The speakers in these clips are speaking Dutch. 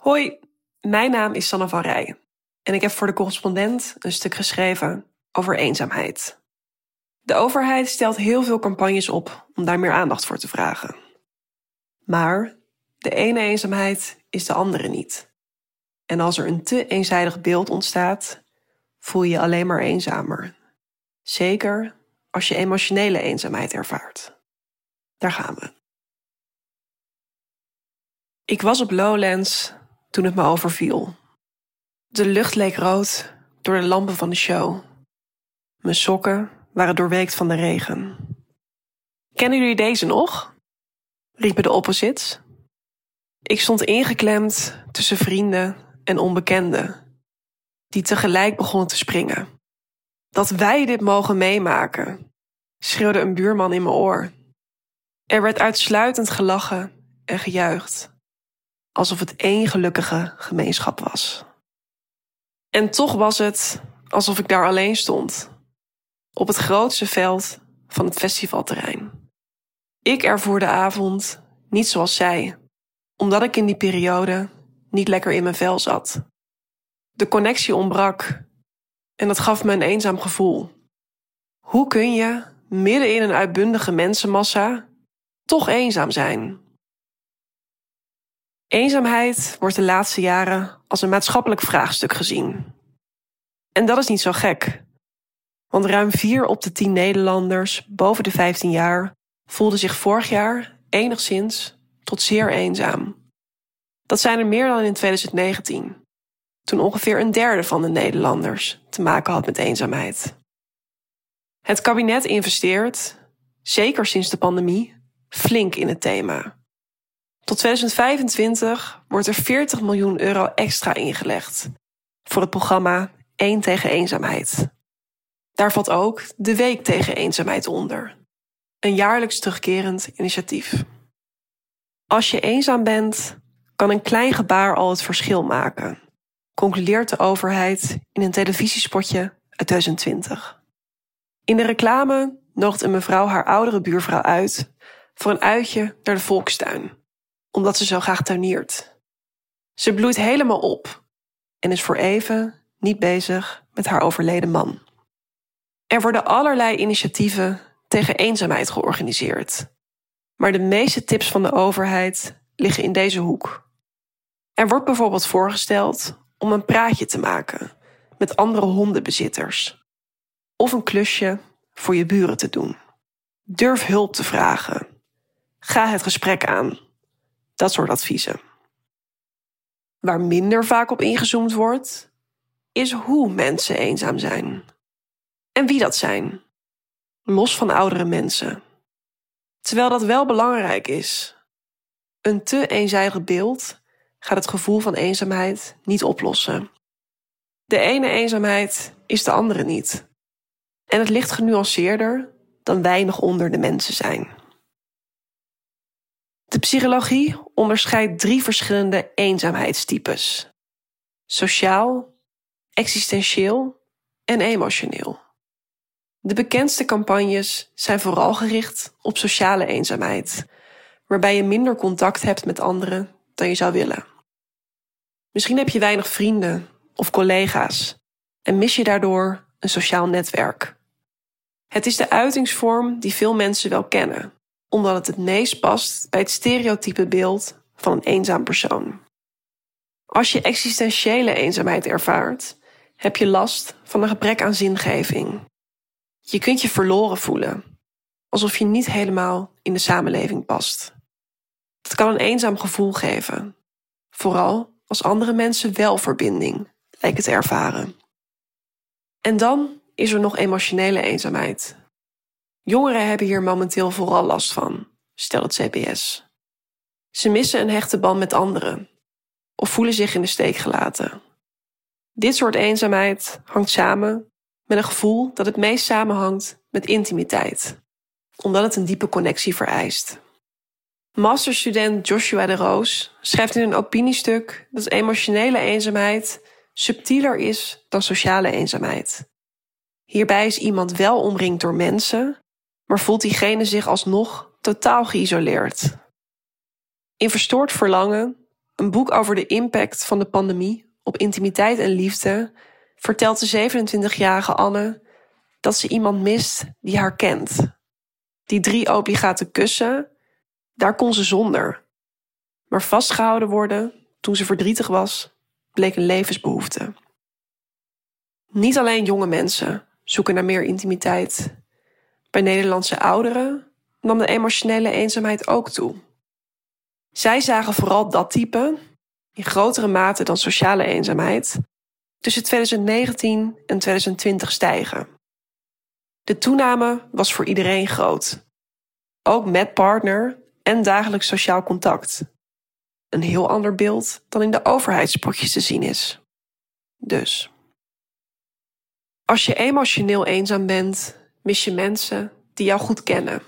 Hoi, mijn naam is Sanne van Rij en ik heb voor de correspondent een stuk geschreven over eenzaamheid. De overheid stelt heel veel campagnes op om daar meer aandacht voor te vragen. Maar de ene eenzaamheid is de andere niet. En als er een te eenzijdig beeld ontstaat, voel je je alleen maar eenzamer. Zeker als je emotionele eenzaamheid ervaart. Daar gaan we. Ik was op Lowlands toen het me overviel. De lucht leek rood door de lampen van de show. Mijn sokken waren doorweekt van de regen. Kennen jullie deze nog? riepen de opposites. Ik stond ingeklemd tussen vrienden en onbekenden, die tegelijk begonnen te springen. Dat wij dit mogen meemaken, schreeuwde een buurman in mijn oor. Er werd uitsluitend gelachen en gejuicht alsof het één gelukkige gemeenschap was. En toch was het alsof ik daar alleen stond, op het grootste veld van het festivalterrein. Ik ervoer de avond niet zoals zij, omdat ik in die periode niet lekker in mijn vel zat. De connectie ontbrak en dat gaf me een eenzaam gevoel. Hoe kun je, midden in een uitbundige mensenmassa, toch eenzaam zijn? Eenzaamheid wordt de laatste jaren als een maatschappelijk vraagstuk gezien. En dat is niet zo gek. Want ruim 4 op de 10 Nederlanders boven de 15 jaar voelden zich vorig jaar enigszins tot zeer eenzaam. Dat zijn er meer dan in 2019, toen ongeveer een derde van de Nederlanders te maken had met eenzaamheid. Het kabinet investeert, zeker sinds de pandemie, flink in het thema. Tot 2025 wordt er 40 miljoen euro extra ingelegd voor het programma 1 tegen eenzaamheid. Daar valt ook de Week tegen eenzaamheid onder. Een jaarlijks terugkerend initiatief. Als je eenzaam bent, kan een klein gebaar al het verschil maken, concludeert de overheid in een televisiespotje uit 2020. In de reclame noogt een mevrouw haar oudere buurvrouw uit voor een uitje naar de volkstuin omdat ze zo graag tuiniert. Ze bloeit helemaal op en is voor even niet bezig met haar overleden man. Er worden allerlei initiatieven tegen eenzaamheid georganiseerd. Maar de meeste tips van de overheid liggen in deze hoek. Er wordt bijvoorbeeld voorgesteld om een praatje te maken met andere hondenbezitters. Of een klusje voor je buren te doen. Durf hulp te vragen. Ga het gesprek aan. Dat soort adviezen. Waar minder vaak op ingezoomd wordt, is hoe mensen eenzaam zijn. En wie dat zijn. Los van oudere mensen. Terwijl dat wel belangrijk is. Een te eenzijdig beeld gaat het gevoel van eenzaamheid niet oplossen. De ene eenzaamheid is de andere niet. En het ligt genuanceerder dan weinig onder de mensen zijn. De psychologie onderscheidt drie verschillende eenzaamheidstypes: sociaal, existentieel en emotioneel. De bekendste campagnes zijn vooral gericht op sociale eenzaamheid, waarbij je minder contact hebt met anderen dan je zou willen. Misschien heb je weinig vrienden of collega's en mis je daardoor een sociaal netwerk. Het is de uitingsvorm die veel mensen wel kennen omdat het het meest past bij het stereotype beeld van een eenzaam persoon. Als je existentiële eenzaamheid ervaart, heb je last van een gebrek aan zingeving. Je kunt je verloren voelen, alsof je niet helemaal in de samenleving past. Het kan een eenzaam gevoel geven, vooral als andere mensen wel verbinding lijken te ervaren. En dan is er nog emotionele eenzaamheid, Jongeren hebben hier momenteel vooral last van, stelt het CBS. Ze missen een hechte band met anderen of voelen zich in de steek gelaten. Dit soort eenzaamheid hangt samen met een gevoel dat het meest samenhangt met intimiteit, omdat het een diepe connectie vereist. Masterstudent Joshua de Roos schrijft in een opiniestuk dat emotionele eenzaamheid subtieler is dan sociale eenzaamheid. Hierbij is iemand wel omringd door mensen, maar voelt diegene zich alsnog totaal geïsoleerd. In verstoord verlangen een boek over de impact van de pandemie op intimiteit en liefde, vertelt de 27-jarige Anne dat ze iemand mist die haar kent. Die drie obligate kussen, daar kon ze zonder. Maar vastgehouden worden toen ze verdrietig was, bleek een levensbehoefte. Niet alleen jonge mensen zoeken naar meer intimiteit. Bij Nederlandse ouderen nam de emotionele eenzaamheid ook toe. Zij zagen vooral dat type, in grotere mate dan sociale eenzaamheid, tussen 2019 en 2020 stijgen. De toename was voor iedereen groot. Ook met partner en dagelijks sociaal contact. Een heel ander beeld dan in de overheidspotjes te zien is. Dus. Als je emotioneel eenzaam bent, mis je mensen die jou goed kennen.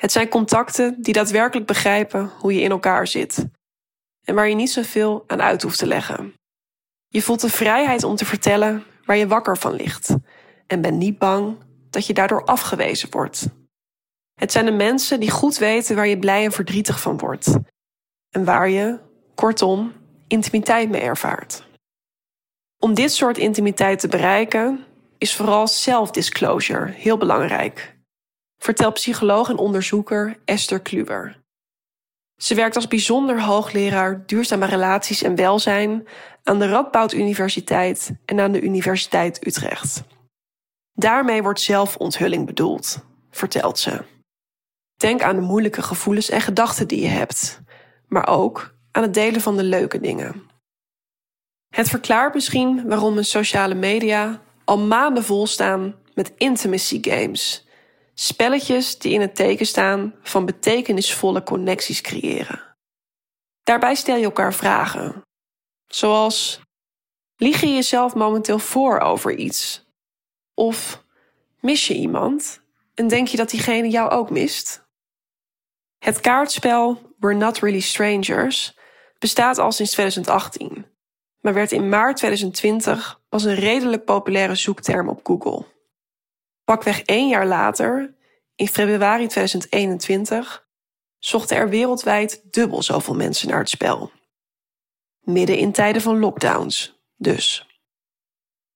Het zijn contacten die daadwerkelijk begrijpen hoe je in elkaar zit en waar je niet zoveel aan uit hoeft te leggen. Je voelt de vrijheid om te vertellen waar je wakker van ligt en bent niet bang dat je daardoor afgewezen wordt. Het zijn de mensen die goed weten waar je blij en verdrietig van wordt en waar je, kortom, intimiteit mee ervaart. Om dit soort intimiteit te bereiken is vooral self-disclosure heel belangrijk, vertelt psycholoog en onderzoeker Esther Kluwer. Ze werkt als bijzonder hoogleraar duurzame relaties en welzijn aan de Radboud Universiteit en aan de Universiteit Utrecht. Daarmee wordt zelfonthulling bedoeld, vertelt ze. Denk aan de moeilijke gevoelens en gedachten die je hebt, maar ook aan het delen van de leuke dingen. Het verklaart misschien waarom een sociale media al maanden vol staan met intimacy games. Spelletjes die in het teken staan van betekenisvolle connecties creëren. Daarbij stel je elkaar vragen. Zoals: lieg je jezelf momenteel voor over iets? Of mis je iemand en denk je dat diegene jou ook mist? Het kaartspel We're Not Really Strangers bestaat al sinds 2018, maar werd in maart 2020 als een redelijk populaire zoekterm op Google. Pakweg één jaar later, in februari 2021, zochten er wereldwijd dubbel zoveel mensen naar het spel. Midden in tijden van lockdowns, dus.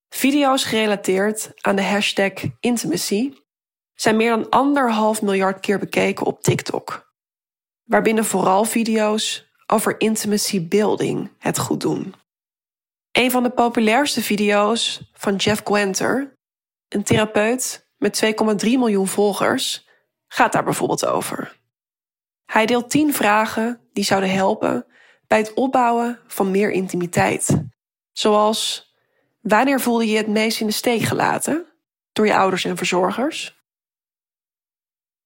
Video's gerelateerd aan de hashtag intimacy zijn meer dan anderhalf miljard keer bekeken op TikTok, waarbinnen vooral video's over intimacy building het goed doen. Een van de populairste video's van Jeff Gwenter, een therapeut met 2,3 miljoen volgers, gaat daar bijvoorbeeld over. Hij deelt 10 vragen die zouden helpen bij het opbouwen van meer intimiteit. Zoals: wanneer voelde je het meest in de steek gelaten? Door je ouders en verzorgers?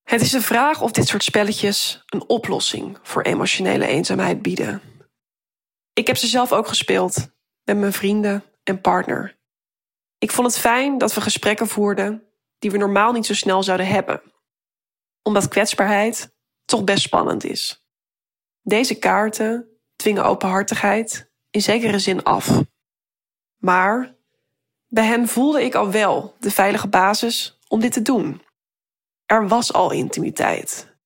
Het is de vraag of dit soort spelletjes een oplossing voor emotionele eenzaamheid bieden. Ik heb ze zelf ook gespeeld met mijn vrienden en partner. Ik vond het fijn dat we gesprekken voerden die we normaal niet zo snel zouden hebben, omdat kwetsbaarheid toch best spannend is. Deze kaarten dwingen openhartigheid in zekere zin af. Maar bij hen voelde ik al wel de veilige basis om dit te doen. Er was al intimiteit.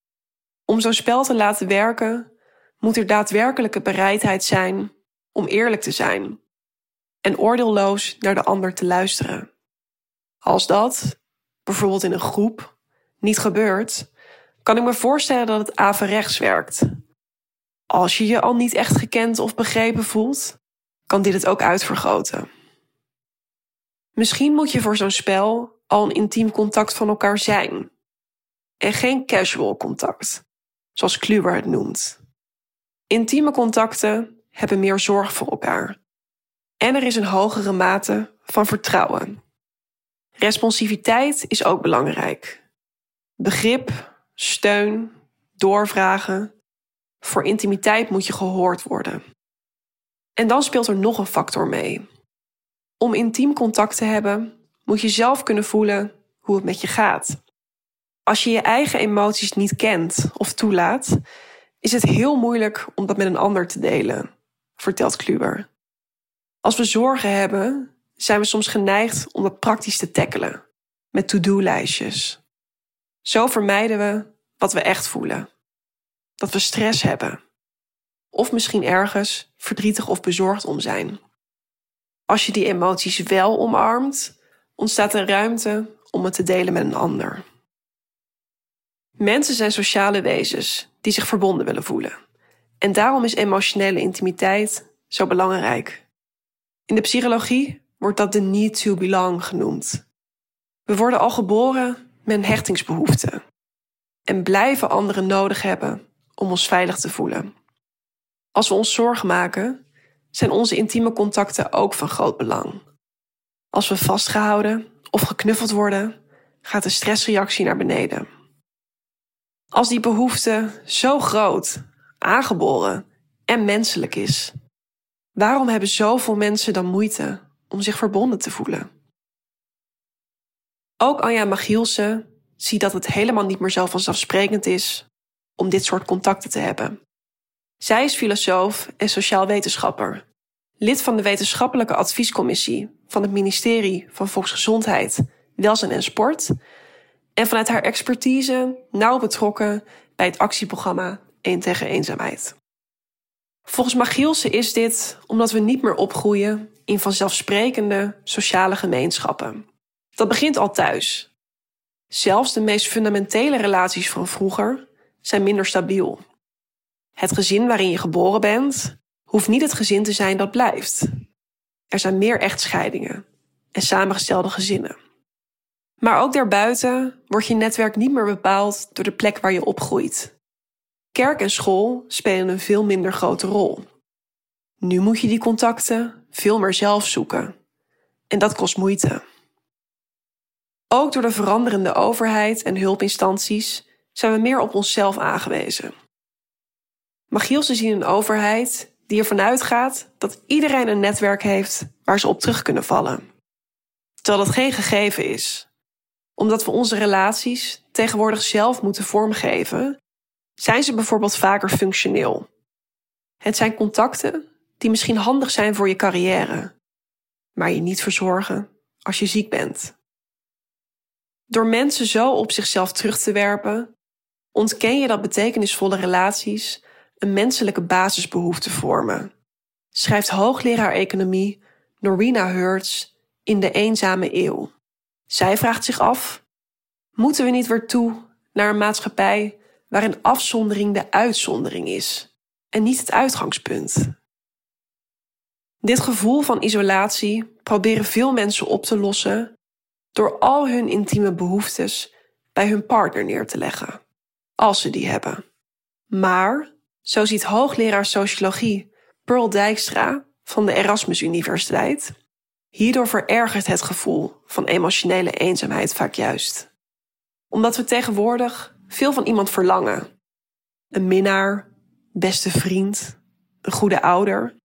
Om zo'n spel te laten werken, moet er daadwerkelijke bereidheid zijn om eerlijk te zijn en oordeelloos naar de ander te luisteren. Als dat, bijvoorbeeld in een groep, niet gebeurt, kan ik me voorstellen dat het averechts werkt. Als je je al niet echt gekend of begrepen voelt, kan dit het ook uitvergroten. Misschien moet je voor zo'n spel al een intiem contact van elkaar zijn. En geen casual contact, zoals Kluwer het noemt. Intieme contacten hebben meer zorg voor elkaar en er is een hogere mate van vertrouwen. Responsiviteit is ook belangrijk. Begrip, steun, doorvragen. Voor intimiteit moet je gehoord worden. En dan speelt er nog een factor mee. Om intiem contact te hebben, moet je zelf kunnen voelen hoe het met je gaat. Als je je eigen emoties niet kent of toelaat, is het heel moeilijk om dat met een ander te delen, vertelt Kluwer. Als we zorgen hebben, zijn we soms geneigd om dat praktisch te tackelen, met to-do-lijstjes. Zo vermijden we wat we echt voelen. Dat we stress hebben. of misschien ergens verdrietig of bezorgd om zijn. Als je die emoties wel omarmt, ontstaat er ruimte om het te delen met een ander. Mensen zijn sociale wezens die zich verbonden willen voelen. En daarom is emotionele intimiteit zo belangrijk. In de psychologie wordt dat de need to belong genoemd. We worden al geboren met een hechtingsbehoefte en blijven anderen nodig hebben om ons veilig te voelen. Als we ons zorgen maken, zijn onze intieme contacten ook van groot belang. Als we vastgehouden of geknuffeld worden, gaat de stressreactie naar beneden. Als die behoefte zo groot, aangeboren en menselijk is, waarom hebben zoveel mensen dan moeite om zich verbonden te voelen? Ook Anja Magielsen ziet dat het helemaal niet meer zo vanzelfsprekend is om dit soort contacten te hebben. Zij is filosoof en sociaal wetenschapper, lid van de wetenschappelijke adviescommissie van het ministerie van Volksgezondheid, Welzijn en Sport en vanuit haar expertise nauw betrokken bij het actieprogramma 1 tegen eenzaamheid. Volgens Magielsen is dit omdat we niet meer opgroeien in vanzelfsprekende sociale gemeenschappen. Dat begint al thuis. Zelfs de meest fundamentele relaties van vroeger zijn minder stabiel. Het gezin waarin je geboren bent, hoeft niet het gezin te zijn dat blijft. Er zijn meer echtscheidingen en samengestelde gezinnen. Maar ook daarbuiten wordt je netwerk niet meer bepaald door de plek waar je opgroeit. Kerk en school spelen een veel minder grote rol. Nu moet je die contacten veel meer zelf zoeken. En dat kost moeite. Ook door de veranderende overheid en hulpinstanties zijn we meer op onszelf aangewezen. Magielsen zien een overheid die ervan uitgaat dat iedereen een netwerk heeft waar ze op terug kunnen vallen. Terwijl dat geen gegeven is. Omdat we onze relaties tegenwoordig zelf moeten vormgeven, zijn ze bijvoorbeeld vaker functioneel. Het zijn contacten die misschien handig zijn voor je carrière, maar je niet verzorgen als je ziek bent. Door mensen zo op zichzelf terug te werpen, ontken je dat betekenisvolle relaties een menselijke basisbehoefte vormen. Schrijft hoogleraar economie Norina Hertz in De Eenzame Eeuw. Zij vraagt zich af: moeten we niet weer toe naar een maatschappij waarin afzondering de uitzondering is en niet het uitgangspunt? Dit gevoel van isolatie proberen veel mensen op te lossen door al hun intieme behoeftes bij hun partner neer te leggen, als ze die hebben. Maar, zo ziet hoogleraar sociologie Pearl Dijkstra van de Erasmus Universiteit, hierdoor verergert het gevoel van emotionele eenzaamheid vaak juist. Omdat we tegenwoordig veel van iemand verlangen. Een minnaar, beste vriend, een goede ouder,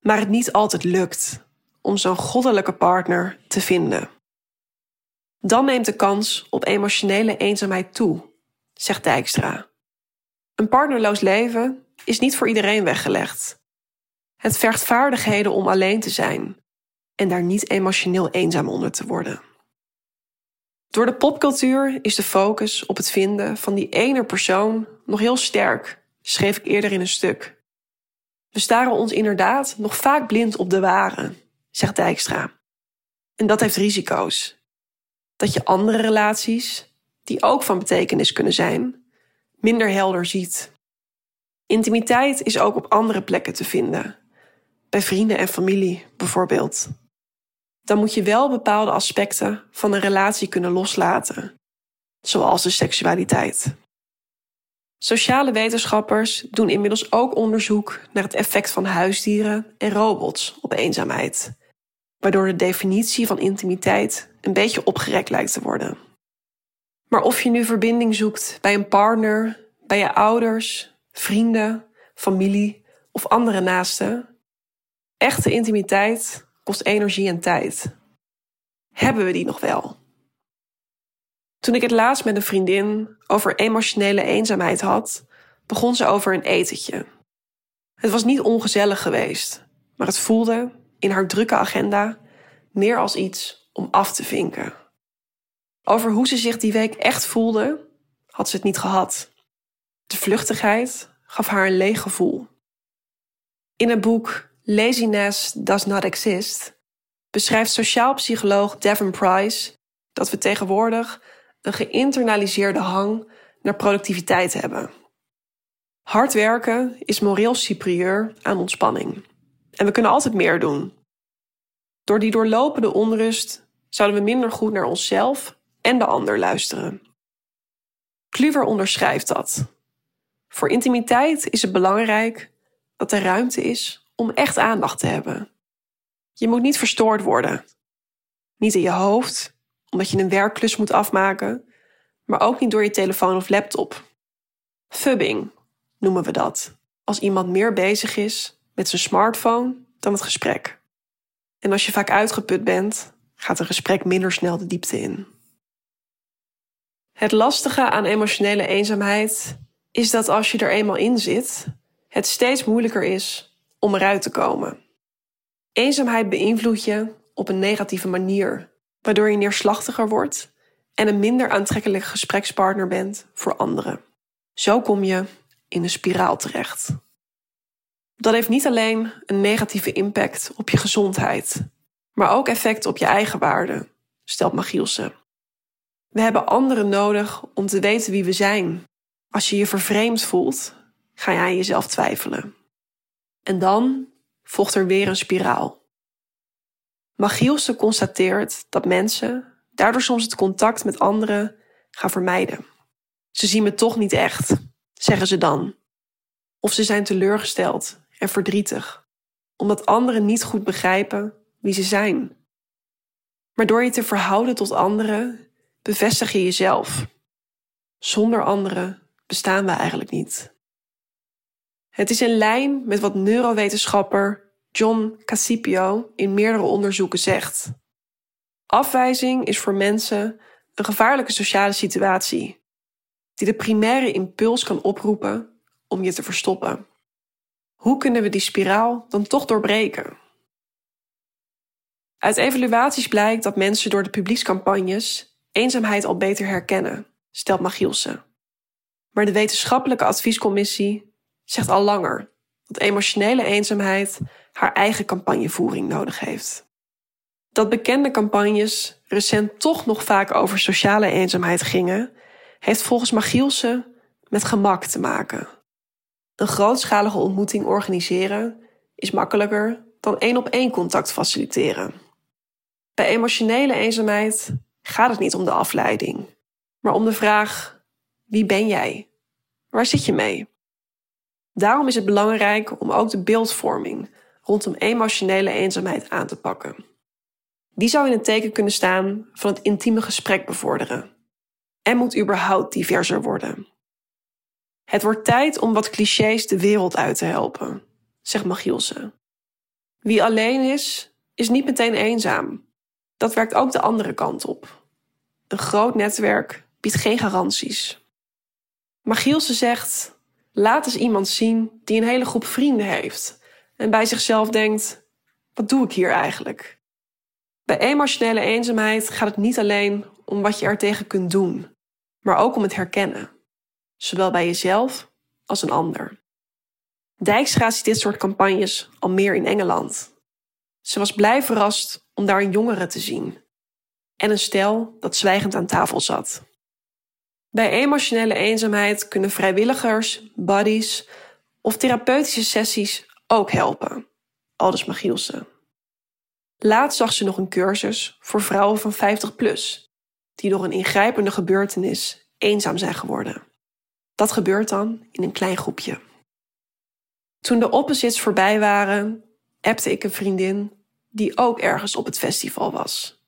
maar het niet altijd lukt om zo'n goddelijke partner te vinden. Dan neemt de kans op emotionele eenzaamheid toe, zegt Dijkstra. Een partnerloos leven is niet voor iedereen weggelegd. Het vergt vaardigheden om alleen te zijn en daar niet emotioneel eenzaam onder te worden. Door de popcultuur is de focus op het vinden van die ene persoon nog heel sterk, schreef ik eerder in een stuk. We staren ons inderdaad nog vaak blind op de ware, zegt Dijkstra. En dat heeft risico's dat je andere relaties, die ook van betekenis kunnen zijn, minder helder ziet. Intimiteit is ook op andere plekken te vinden, bij vrienden en familie bijvoorbeeld. Dan moet je wel bepaalde aspecten van een relatie kunnen loslaten, zoals de seksualiteit. Sociale wetenschappers doen inmiddels ook onderzoek naar het effect van huisdieren en robots op eenzaamheid waardoor de definitie van intimiteit een beetje opgerekt lijkt te worden. Maar of je nu verbinding zoekt bij een partner, bij je ouders, vrienden, familie of andere naasten, echte intimiteit kost energie en tijd. Hebben we die nog wel? Toen ik het laatst met een vriendin over emotionele eenzaamheid had, begon ze over een etentje. Het was niet ongezellig geweest, maar het voelde in haar drukke agenda meer als iets om af te vinken. Over hoe ze zich die week echt voelde, had ze het niet gehad. De vluchtigheid gaf haar een leeg gevoel. In het boek Laziness Does Not Exist beschrijft sociaal psycholoog Devin Price dat we tegenwoordig een geïnternaliseerde hang naar productiviteit hebben. Hard werken is moreel superieur aan ontspanning. En we kunnen altijd meer doen. Door die doorlopende onrust zouden we minder goed naar onszelf en de ander luisteren. Kluwer onderschrijft dat. Voor intimiteit is het belangrijk dat er ruimte is om echt aandacht te hebben. Je moet niet verstoord worden. Niet in je hoofd, omdat je een werkklus moet afmaken, maar ook niet door je telefoon of laptop. Fubbing noemen we dat, als iemand meer bezig is met zijn smartphone dan het gesprek. En als je vaak uitgeput bent, gaat een gesprek minder snel de diepte in. Het lastige aan emotionele eenzaamheid is dat als je er eenmaal in zit, het steeds moeilijker is om eruit te komen. Eenzaamheid beïnvloedt je op een negatieve manier, waardoor je neerslachtiger wordt en een minder aantrekkelijke gesprekspartner bent voor anderen. Zo kom je in een spiraal terecht. Dat heeft niet alleen een negatieve impact op je gezondheid, maar ook effect op je eigen waarde, stelt Magielsen. We hebben anderen nodig om te weten wie we zijn. Als je je vervreemd voelt, ga je aan jezelf twijfelen. En dan volgt er weer een spiraal. Magielsen constateert dat mensen daardoor soms het contact met anderen gaan vermijden. Ze zien me toch niet echt, zeggen ze dan. Of ze zijn teleurgesteld en verdrietig, omdat anderen niet goed begrijpen wie ze zijn. Maar door je te verhouden tot anderen, bevestig je jezelf. Zonder anderen bestaan we eigenlijk niet. Het is in lijn met wat neurowetenschapper John Casipio in meerdere onderzoeken zegt. Afwijzing is voor mensen een gevaarlijke sociale situatie, die de primaire impuls kan oproepen om je te verstoppen. Hoe kunnen we die spiraal dan toch doorbreken? Uit evaluaties blijkt dat mensen door de publiekscampagnes eenzaamheid al beter herkennen, stelt Magielsen. Maar de wetenschappelijke adviescommissie zegt al langer dat emotionele eenzaamheid haar eigen campagnevoering nodig heeft. Dat bekende campagnes recent toch nog vaak over sociale eenzaamheid gingen, heeft volgens Magielsen met gemak te maken. Een grootschalige ontmoeting organiseren is makkelijker dan één op één contact faciliteren. Bij emotionele eenzaamheid gaat het niet om de afleiding, maar om de vraag: wie ben jij? Waar zit je mee? Daarom is het belangrijk om ook de beeldvorming rondom emotionele eenzaamheid aan te pakken. Die zou in het teken kunnen staan van het intieme gesprek bevorderen en moet überhaupt diverser worden. Het wordt tijd om wat clichés de wereld uit te helpen, zegt Magielsen. Wie alleen is, is niet meteen eenzaam. Dat werkt ook de andere kant op. Een groot netwerk biedt geen garanties. Magielsen zegt: laat eens iemand zien die een hele groep vrienden heeft en bij zichzelf denkt: wat doe ik hier eigenlijk? Bij emotionele eenzaamheid gaat het niet alleen om wat je er tegen kunt doen, maar ook om het herkennen zowel bij jezelf als een ander. Dijkstra ziet dit soort campagnes al meer in Engeland. Ze was blij verrast om daar een jongere te zien en een stel dat zwijgend aan tafel zat. Bij emotionele eenzaamheid kunnen vrijwilligers, buddies of therapeutische sessies ook helpen, aldus Magielsen. Laat zag ze nog een cursus voor vrouwen van 50 plus, die door een ingrijpende gebeurtenis eenzaam zijn geworden. Dat gebeurt dan in een klein groepje. Toen de opposites voorbij waren, appte ik een vriendin die ook ergens op het festival was.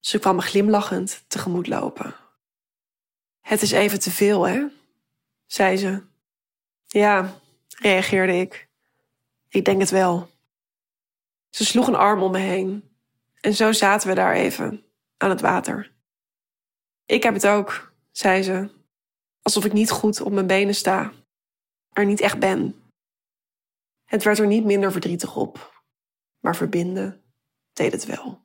Ze kwam me glimlachend tegemoet lopen. Het is even te veel, hè? zei ze. Ja, reageerde ik. Ik denk het wel. Ze sloeg een arm om me heen en zo zaten we daar even aan het water. Ik heb het ook, zei ze alsof ik niet goed op mijn benen sta, er niet echt ben. Het werd er niet minder verdrietig op, maar verbinden deed het wel.